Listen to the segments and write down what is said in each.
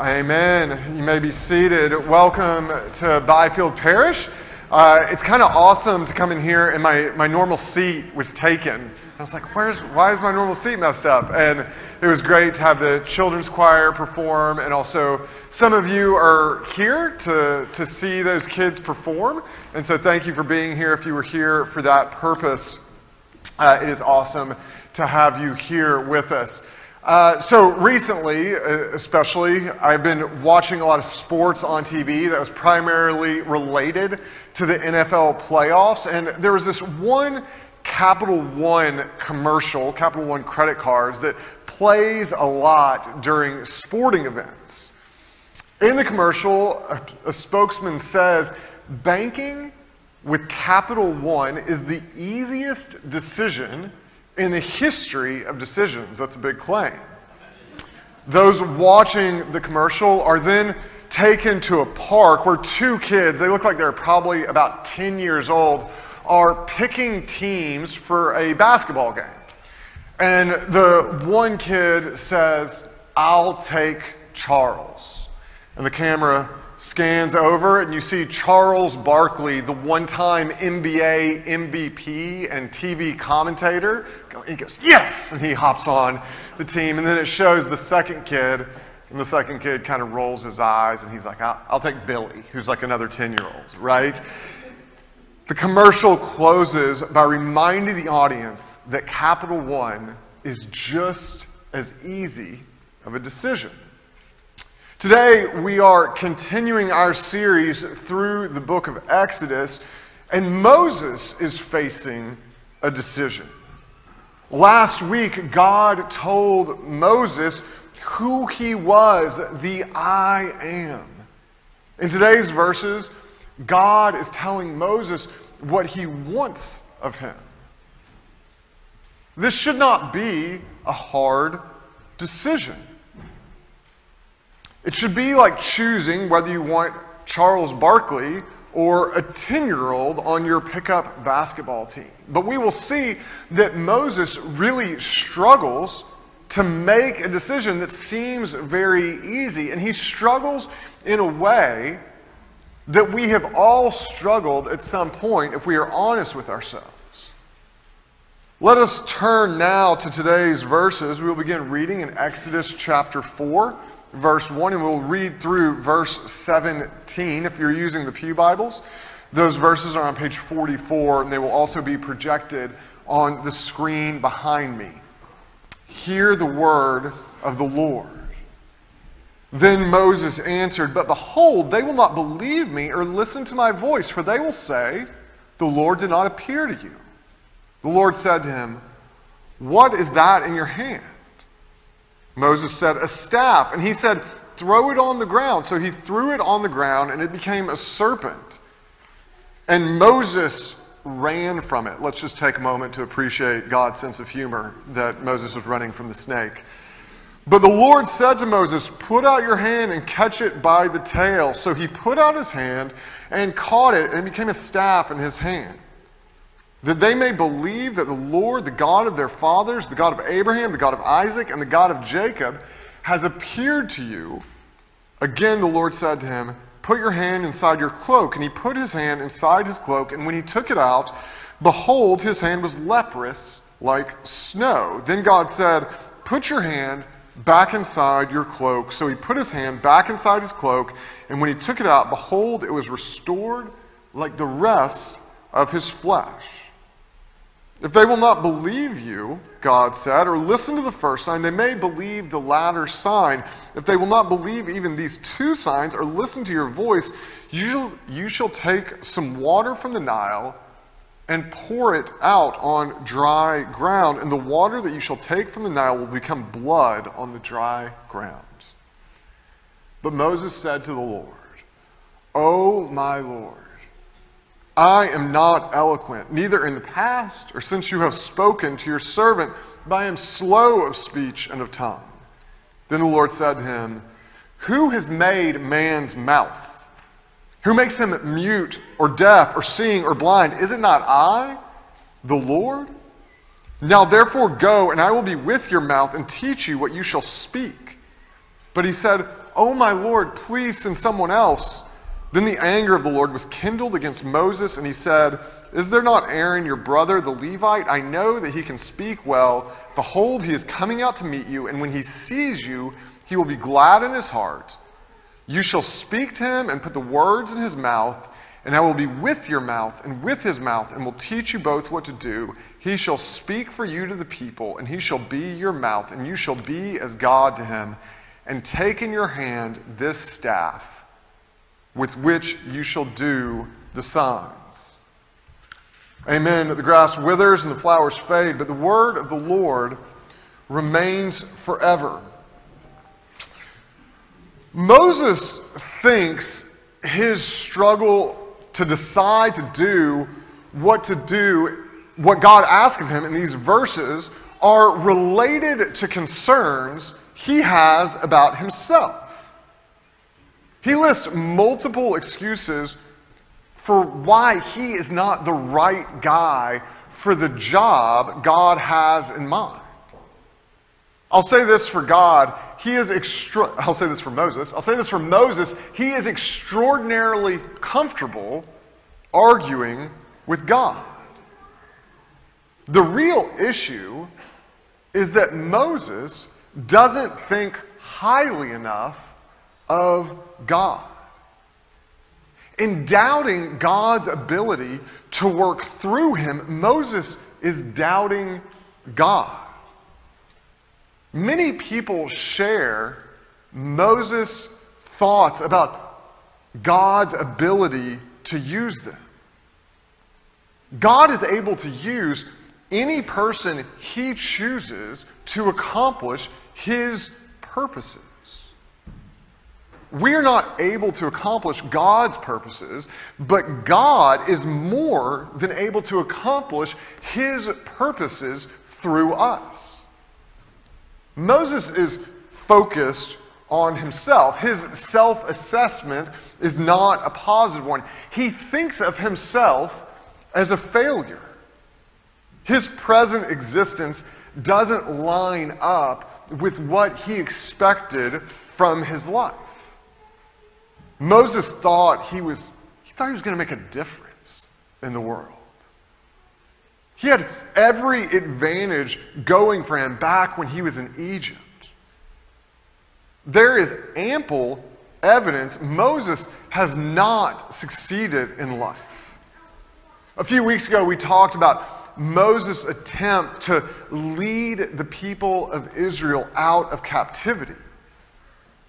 Amen. You may be seated. Welcome to Byfield Parish. Uh, it's kind of awesome to come in here, and my, my normal seat was taken. I was like, Where's, why is my normal seat messed up? And it was great to have the children's choir perform, and also some of you are here to, to see those kids perform. And so thank you for being here if you were here for that purpose. Uh, it is awesome to have you here with us. Uh, so recently, uh, especially, I've been watching a lot of sports on TV that was primarily related to the NFL playoffs. And there was this one Capital One commercial, Capital One credit cards, that plays a lot during sporting events. In the commercial, a, a spokesman says, banking with Capital One is the easiest decision in the history of decisions. That's a big claim. Those watching the commercial are then taken to a park where two kids, they look like they're probably about 10 years old, are picking teams for a basketball game. And the one kid says, I'll take Charles. And the camera scans over and you see Charles Barkley, the one time NBA MVP and TV commentator. He goes, Yes! And he hops on the team. And then it shows the second kid, and the second kid kind of rolls his eyes and he's like, I'll, I'll take Billy, who's like another 10 year old, right? The commercial closes by reminding the audience that Capital One is just as easy of a decision. Today, we are continuing our series through the book of Exodus, and Moses is facing a decision. Last week, God told Moses who he was, the I am. In today's verses, God is telling Moses what he wants of him. This should not be a hard decision. It should be like choosing whether you want Charles Barkley or a 10 year old on your pickup basketball team. But we will see that Moses really struggles to make a decision that seems very easy. And he struggles in a way that we have all struggled at some point if we are honest with ourselves. Let us turn now to today's verses. We will begin reading in Exodus chapter 4 verse 1, and we'll read through verse 17. If you're using the Pew Bibles, those verses are on page 44, and they will also be projected on the screen behind me. Hear the word of the Lord. Then Moses answered, But behold, they will not believe me or listen to my voice, for they will say, The Lord did not appear to you. The Lord said to him, What is that in your hand? Moses said, A staff. And he said, Throw it on the ground. So he threw it on the ground, and it became a serpent. And Moses ran from it. Let's just take a moment to appreciate God's sense of humor that Moses was running from the snake. But the Lord said to Moses, Put out your hand and catch it by the tail. So he put out his hand and caught it, and it became a staff in his hand that they may believe that the Lord, the God of their fathers, the God of Abraham, the God of Isaac, and the God of Jacob, has appeared to you. Again, the Lord said to him, Put your hand inside your cloak. And he put his hand inside his cloak, and when he took it out, behold, his hand was leprous like snow. Then God said, Put your hand back inside your cloak. So he put his hand back inside his cloak, and when he took it out, behold, it was restored like the rest of his flesh. If they will not believe you, God said, or listen to the first sign, they may believe the latter sign. If they will not believe even these two signs or listen to your voice, you, you shall take some water from the Nile and pour it out on dry ground, and the water that you shall take from the Nile will become blood on the dry ground. But Moses said to the Lord, O my Lord, I am not eloquent, neither in the past or since you have spoken to your servant, but I am slow of speech and of tongue. Then the Lord said to him, Who has made man's mouth? Who makes him mute or deaf or seeing or blind? Is it not I, the Lord? Now therefore go, and I will be with your mouth and teach you what you shall speak. But he said, Oh, my Lord, please send someone else. Then the anger of the Lord was kindled against Moses, and he said, Is there not Aaron, your brother, the Levite? I know that he can speak well. Behold, he is coming out to meet you, and when he sees you, he will be glad in his heart. You shall speak to him and put the words in his mouth, and I will be with your mouth and with his mouth, and will teach you both what to do. He shall speak for you to the people, and he shall be your mouth, and you shall be as God to him. And take in your hand this staff with which you shall do the signs. Amen. The grass withers and the flowers fade, but the word of the Lord remains forever. Moses thinks his struggle to decide to do what to do, what God asked of him in these verses, are related to concerns he has about himself. He lists multiple excuses for why he is not the right guy for the job God has in mind. I'll say this for God, he is extra I'll say this for Moses. I'll say this for Moses, he is extraordinarily comfortable arguing with God. The real issue is that Moses doesn't think highly enough of God. In doubting God's ability to work through him, Moses is doubting God. Many people share Moses' thoughts about God's ability to use them. God is able to use any person he chooses to accomplish his purposes. We're not able to accomplish God's purposes, but God is more than able to accomplish his purposes through us. Moses is focused on himself. His self assessment is not a positive one. He thinks of himself as a failure. His present existence doesn't line up with what he expected from his life. Moses thought he was, he thought he was going to make a difference in the world. He had every advantage going for him back when he was in Egypt. There is ample evidence Moses has not succeeded in life. A few weeks ago, we talked about Moses' attempt to lead the people of Israel out of captivity.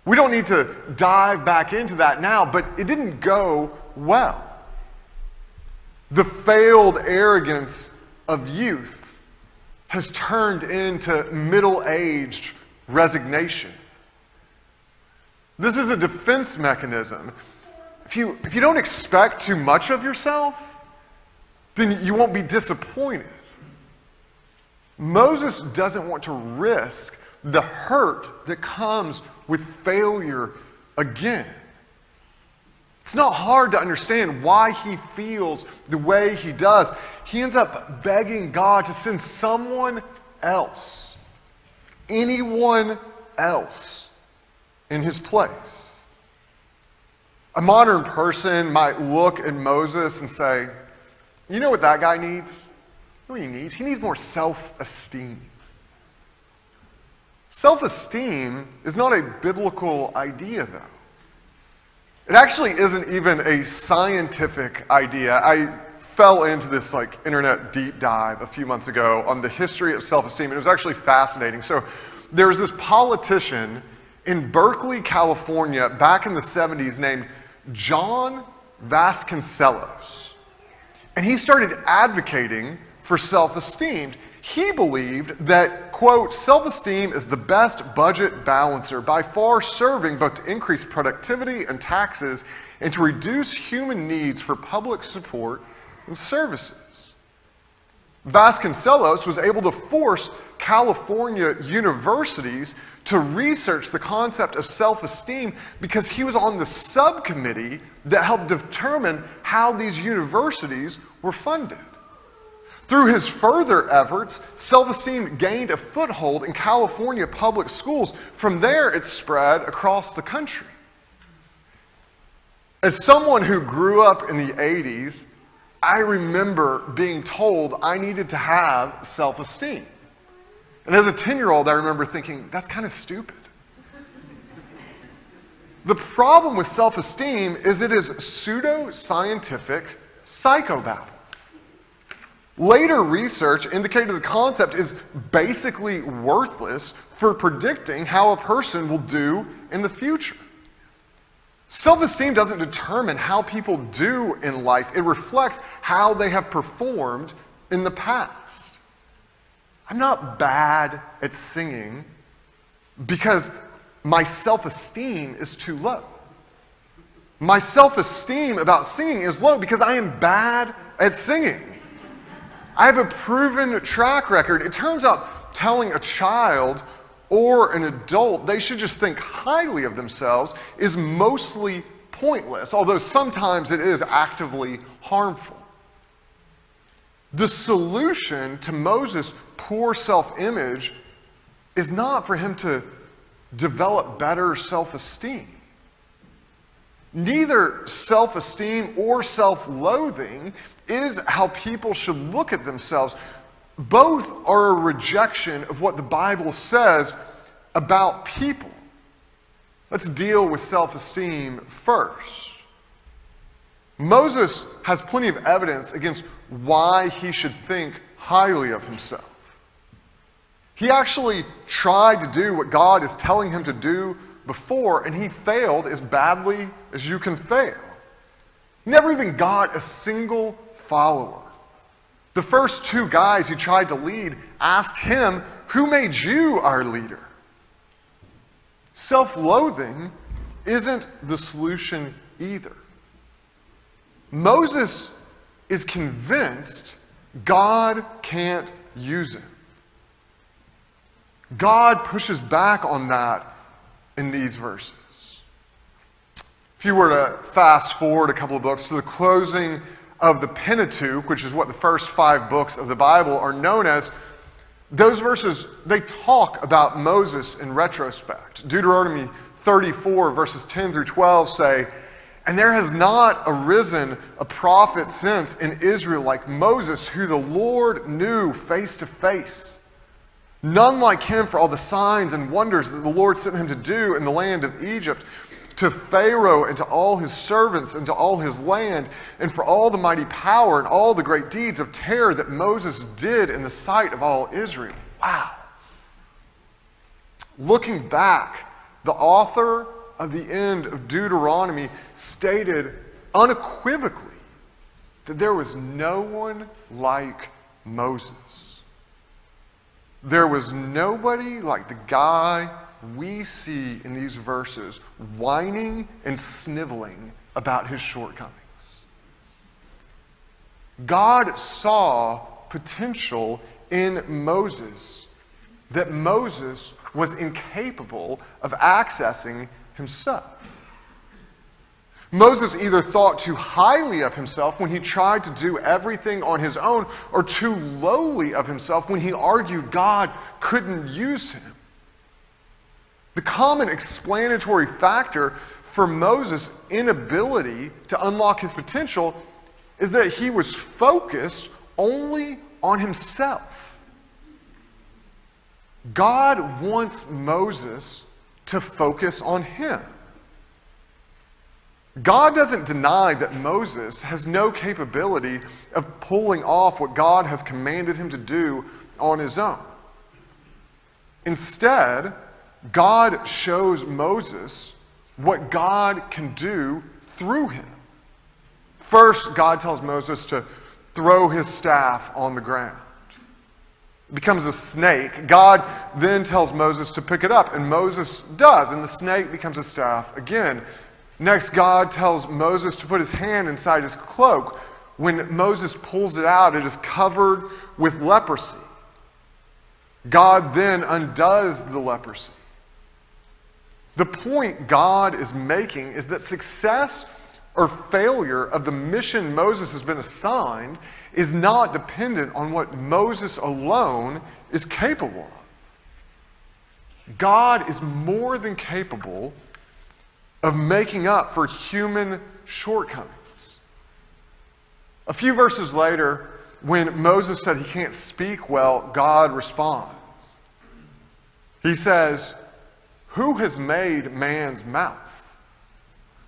We don't need to dive back into that now, but it didn't go well. The failed arrogance of youth has turned into middle aged resignation. This is a defense mechanism. If you, if you don't expect too much of yourself, then you won't be disappointed. Moses doesn't want to risk the hurt that comes with failure again. It's not hard to understand why he feels the way he does. He ends up begging God to send someone else, anyone else, in his place. A modern person might look at Moses and say, You know what that guy needs? You know what he needs? He needs more self esteem. Self esteem is not a biblical idea, though. It actually isn't even a scientific idea. I fell into this like internet deep dive a few months ago on the history of self-esteem and it was actually fascinating. So there was this politician in Berkeley, California back in the 70s named John Vasconcellos. And he started advocating for self-esteem he believed that, quote, self esteem is the best budget balancer, by far serving both to increase productivity and taxes and to reduce human needs for public support and services. Vasconcellos was able to force California universities to research the concept of self esteem because he was on the subcommittee that helped determine how these universities were funded. Through his further efforts, self esteem gained a foothold in California public schools. From there, it spread across the country. As someone who grew up in the 80s, I remember being told I needed to have self esteem. And as a 10 year old, I remember thinking, that's kind of stupid. the problem with self esteem is it is pseudo scientific psychobabble. Later research indicated the concept is basically worthless for predicting how a person will do in the future. Self esteem doesn't determine how people do in life, it reflects how they have performed in the past. I'm not bad at singing because my self esteem is too low. My self esteem about singing is low because I am bad at singing. I have a proven track record. It turns out telling a child or an adult, they should just think highly of themselves, is mostly pointless, although sometimes it is actively harmful. The solution to Moses' poor self image is not for him to develop better self esteem. Neither self esteem or self loathing is how people should look at themselves both are a rejection of what the Bible says about people. Let's deal with self esteem first. Moses has plenty of evidence against why he should think highly of himself. He actually tried to do what God is telling him to do before, and he failed as badly as you can fail. He never even got a single follower. The first two guys he tried to lead asked him, Who made you our leader? Self loathing isn't the solution either. Moses is convinced God can't use him. God pushes back on that in these verses. If you were to fast forward a couple of books to the closing of the Pentateuch, which is what the first five books of the Bible are known as, those verses, they talk about Moses in retrospect. Deuteronomy 34, verses 10 through 12 say, And there has not arisen a prophet since in Israel like Moses, who the Lord knew face to face. None like him for all the signs and wonders that the Lord sent him to do in the land of Egypt to Pharaoh and to all his servants and to all his land, and for all the mighty power and all the great deeds of terror that Moses did in the sight of all Israel. Wow. Looking back, the author of the end of Deuteronomy stated unequivocally that there was no one like Moses. There was nobody like the guy we see in these verses whining and sniveling about his shortcomings. God saw potential in Moses that Moses was incapable of accessing himself. Moses either thought too highly of himself when he tried to do everything on his own, or too lowly of himself when he argued God couldn't use him. The common explanatory factor for Moses' inability to unlock his potential is that he was focused only on himself. God wants Moses to focus on him. God doesn't deny that Moses has no capability of pulling off what God has commanded him to do on his own. Instead, God shows Moses what God can do through him. First, God tells Moses to throw his staff on the ground. It becomes a snake. God then tells Moses to pick it up, and Moses does, and the snake becomes a staff again. Next, God tells Moses to put his hand inside his cloak. When Moses pulls it out, it is covered with leprosy. God then undoes the leprosy. The point God is making is that success or failure of the mission Moses has been assigned is not dependent on what Moses alone is capable of. God is more than capable of making up for human shortcomings. A few verses later, when Moses said he can't speak well, God responds. He says, Who has made man's mouth?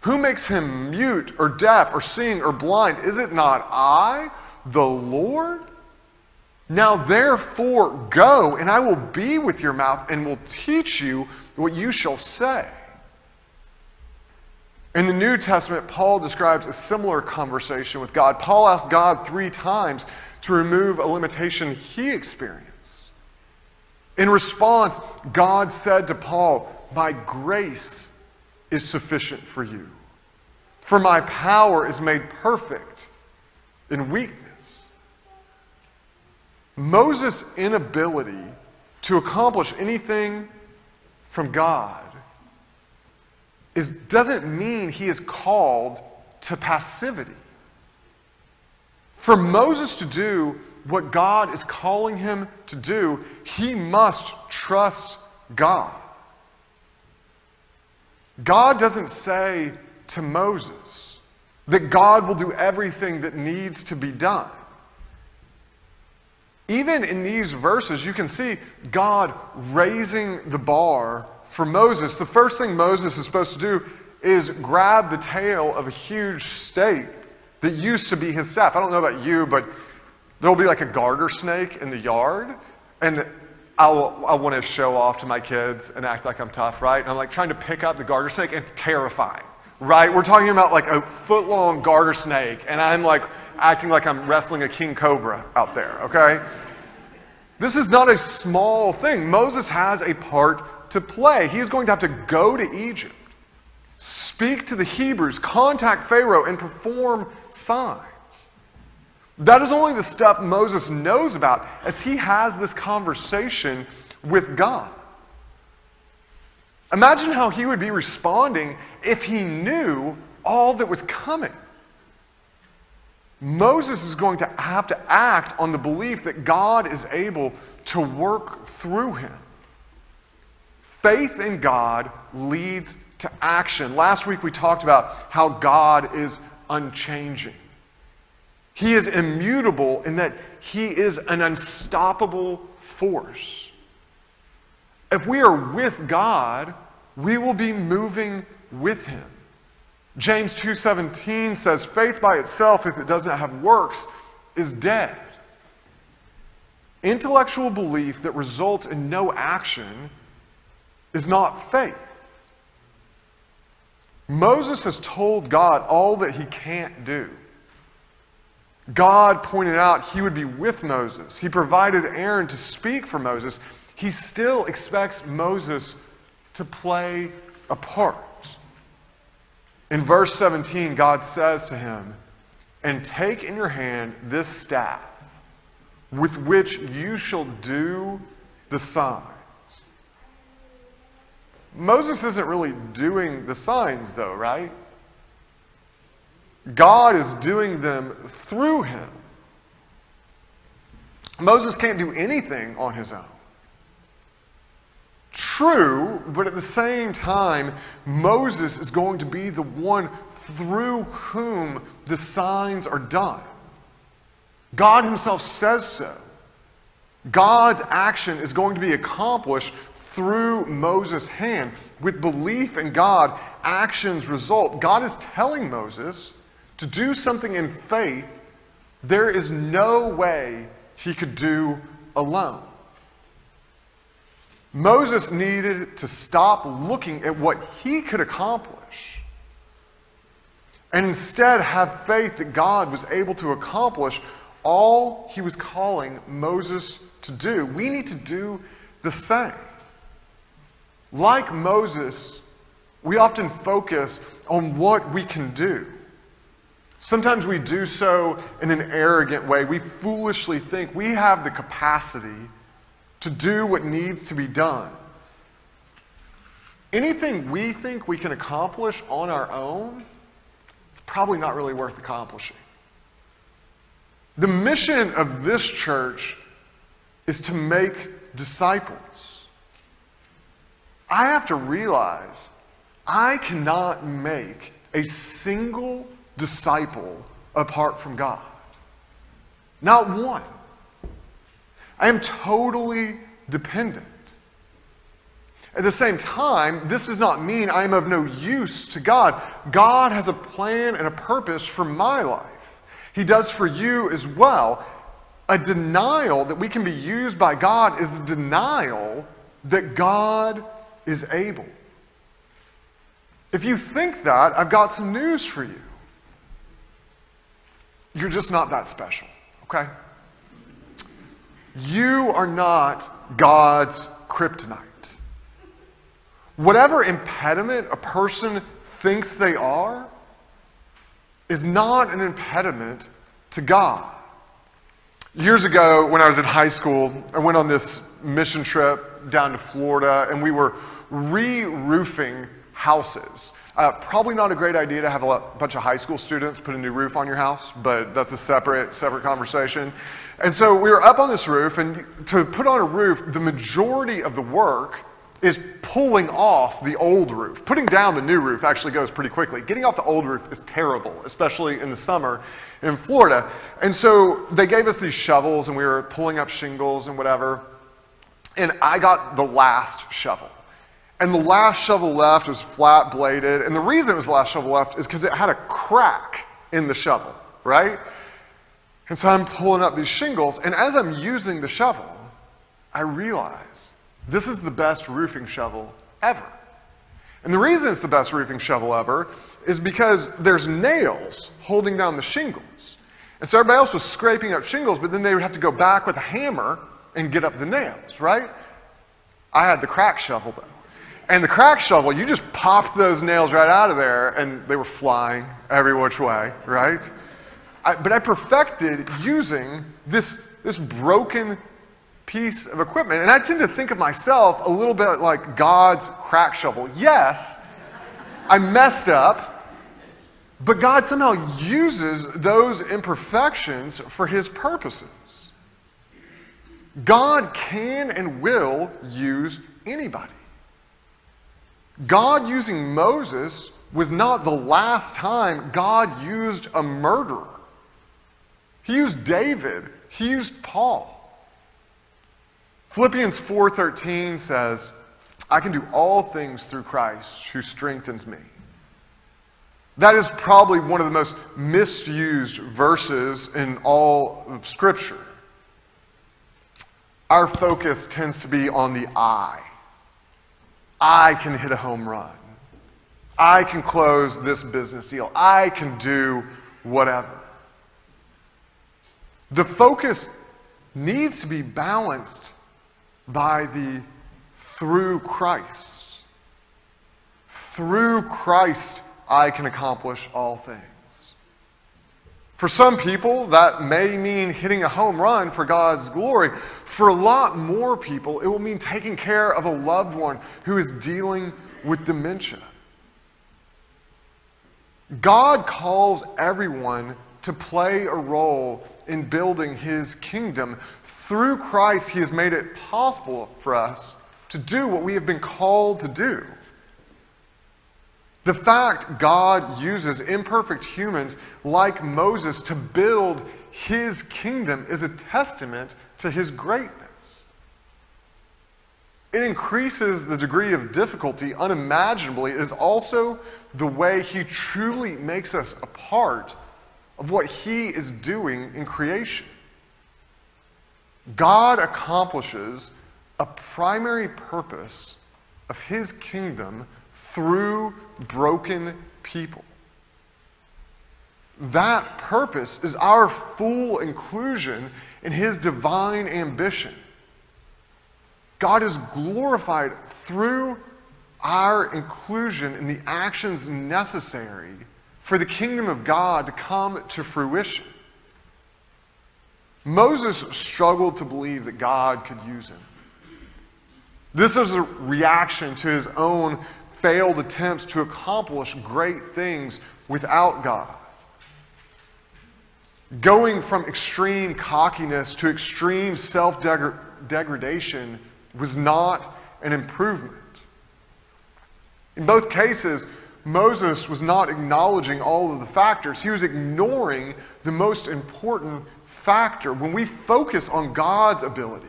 Who makes him mute or deaf or seeing or blind? Is it not I, the Lord? Now therefore go, and I will be with your mouth and will teach you what you shall say. In the New Testament, Paul describes a similar conversation with God. Paul asked God three times to remove a limitation he experienced. In response, God said to Paul, My grace is sufficient for you, for my power is made perfect in weakness. Moses' inability to accomplish anything from God is, doesn't mean he is called to passivity. For Moses to do what God is calling him to do, he must trust God. God doesn't say to Moses that God will do everything that needs to be done. Even in these verses, you can see God raising the bar for Moses, the first thing Moses is supposed to do is grab the tail of a huge snake that used to be his staff. I don't know about you, but there'll be like a garter snake in the yard, and I'll, I want to show off to my kids and act like I'm tough, right? And I'm like trying to pick up the garter snake, and it's terrifying, right? We're talking about like a foot long garter snake, and I'm like acting like I'm wrestling a king cobra out there, okay? This is not a small thing. Moses has a part to play. He is going to have to go to Egypt, speak to the Hebrews, contact Pharaoh, and perform signs. That is only the stuff Moses knows about as he has this conversation with God. Imagine how he would be responding if he knew all that was coming. Moses is going to have to act on the belief that God is able to work through him. Faith in God leads to action. Last week we talked about how God is unchanging. He is immutable in that he is an unstoppable force. If we are with God, we will be moving with him. James 2:17 says faith by itself if it doesn't have works is dead. Intellectual belief that results in no action is not faith. Moses has told God all that he can't do. God pointed out he would be with Moses. He provided Aaron to speak for Moses. He still expects Moses to play a part. In verse 17, God says to him, And take in your hand this staff with which you shall do the sign. Moses isn't really doing the signs, though, right? God is doing them through him. Moses can't do anything on his own. True, but at the same time, Moses is going to be the one through whom the signs are done. God Himself says so. God's action is going to be accomplished through Moses' hand. With belief in God, actions result. God is telling Moses to do something in faith there is no way he could do alone. Moses needed to stop looking at what he could accomplish and instead have faith that God was able to accomplish all he was calling Moses to do. We need to do the same. Like Moses, we often focus on what we can do. Sometimes we do so in an arrogant way. We foolishly think we have the capacity to do what needs to be done. Anything we think we can accomplish on our own it's probably not really worth accomplishing. The mission of this church is to make disciples. I have to realize I cannot make a single disciple apart from God. Not one. I am totally dependent. At the same time, this does not mean I am of no use to God. God has a plan and a purpose for my life. He does for you as well. A denial that we can be used by God is a denial that God is able. If you think that, I've got some news for you. You're just not that special, okay? You are not God's kryptonite. Whatever impediment a person thinks they are is not an impediment to God. Years ago, when I was in high school, I went on this mission trip down to Florida and we were re roofing houses. Uh, probably not a great idea to have a bunch of high school students put a new roof on your house, but that's a separate, separate conversation. And so we were up on this roof, and to put on a roof, the majority of the work is pulling off the old roof. Putting down the new roof actually goes pretty quickly. Getting off the old roof is terrible, especially in the summer in Florida. And so they gave us these shovels, and we were pulling up shingles and whatever. And I got the last shovel. And the last shovel left was flat bladed. And the reason it was the last shovel left is because it had a crack in the shovel, right? And so I'm pulling up these shingles, and as I'm using the shovel, I realize this is the best roofing shovel ever. And the reason it's the best roofing shovel ever is because there's nails holding down the shingles. And so everybody else was scraping up shingles, but then they would have to go back with a hammer and get up the nails, right? I had the crack shovel though. And the crack shovel, you just popped those nails right out of there and they were flying every which way, right? I, but I perfected using this, this broken piece of equipment. And I tend to think of myself a little bit like God's crack shovel. Yes, I messed up, but God somehow uses those imperfections for his purposes. God can and will use anybody. God using Moses was not the last time God used a murderer. He used David, he used Paul. Philippians 4:13 says, "I can do all things through Christ who strengthens me." That is probably one of the most misused verses in all of Scripture. Our focus tends to be on the I. I can hit a home run. I can close this business deal. I can do whatever. The focus needs to be balanced by the through Christ. Through Christ, I can accomplish all things. For some people, that may mean hitting a home run for God's glory. For a lot more people, it will mean taking care of a loved one who is dealing with dementia. God calls everyone to play a role in building his kingdom. Through Christ, he has made it possible for us to do what we have been called to do. The fact God uses imperfect humans like Moses to build his kingdom is a testament to his greatness. It increases the degree of difficulty unimaginably. It is also the way he truly makes us a part of what he is doing in creation. God accomplishes a primary purpose of his kingdom through broken people. That purpose is our full inclusion in his divine ambition. God is glorified through our inclusion in the actions necessary for the kingdom of God to come to fruition. Moses struggled to believe that God could use him. This is a reaction to his own failed attempts to accomplish great things without God. Going from extreme cockiness to extreme self degradation was not an improvement. In both cases, Moses was not acknowledging all of the factors, he was ignoring the most important factor. When we focus on God's ability,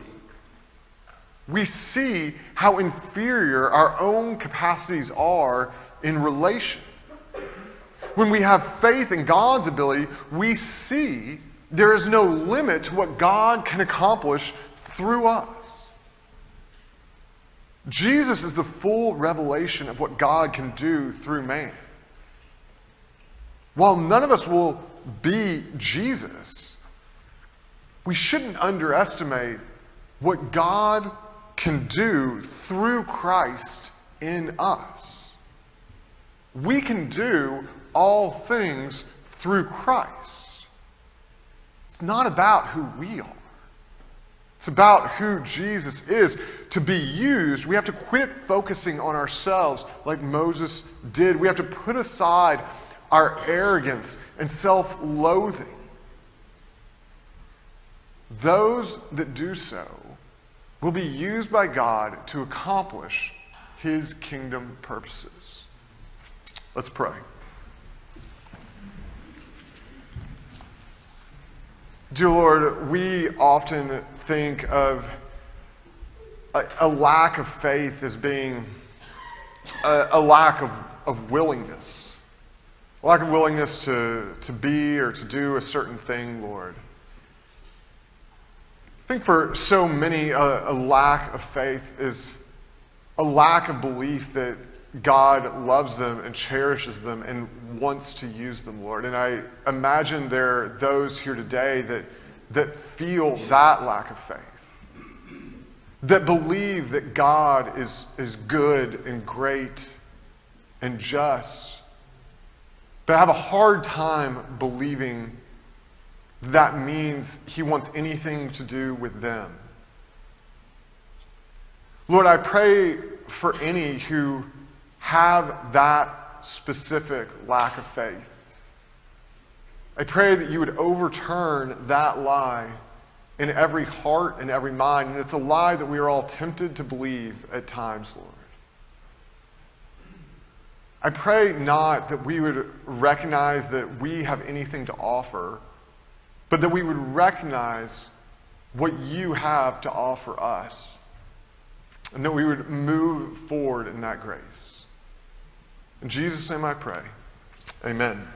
we see how inferior our own capacities are in relation. When we have faith in God's ability, we see there is no limit to what God can accomplish through us. Jesus is the full revelation of what God can do through man. While none of us will be Jesus, we shouldn't underestimate what God can do through Christ in us. We can do all things through Christ. It's not about who we are. It's about who Jesus is. To be used, we have to quit focusing on ourselves like Moses did. We have to put aside our arrogance and self loathing. Those that do so will be used by God to accomplish his kingdom purposes. Let's pray. Dear Lord, we often think of a, a lack of faith as being a, a lack of, of willingness, a lack of willingness to, to be or to do a certain thing, Lord. I think for so many, a, a lack of faith is a lack of belief that God loves them and cherishes them and wants to use them, Lord. And I imagine there are those here today that, that feel that lack of faith, that believe that God is, is good and great and just, but have a hard time believing that means he wants anything to do with them. Lord, I pray for any who have that specific lack of faith. I pray that you would overturn that lie in every heart and every mind. And it's a lie that we are all tempted to believe at times, Lord. I pray not that we would recognize that we have anything to offer but that we would recognize what you have to offer us, and that we would move forward in that grace. In Jesus' name I pray. Amen.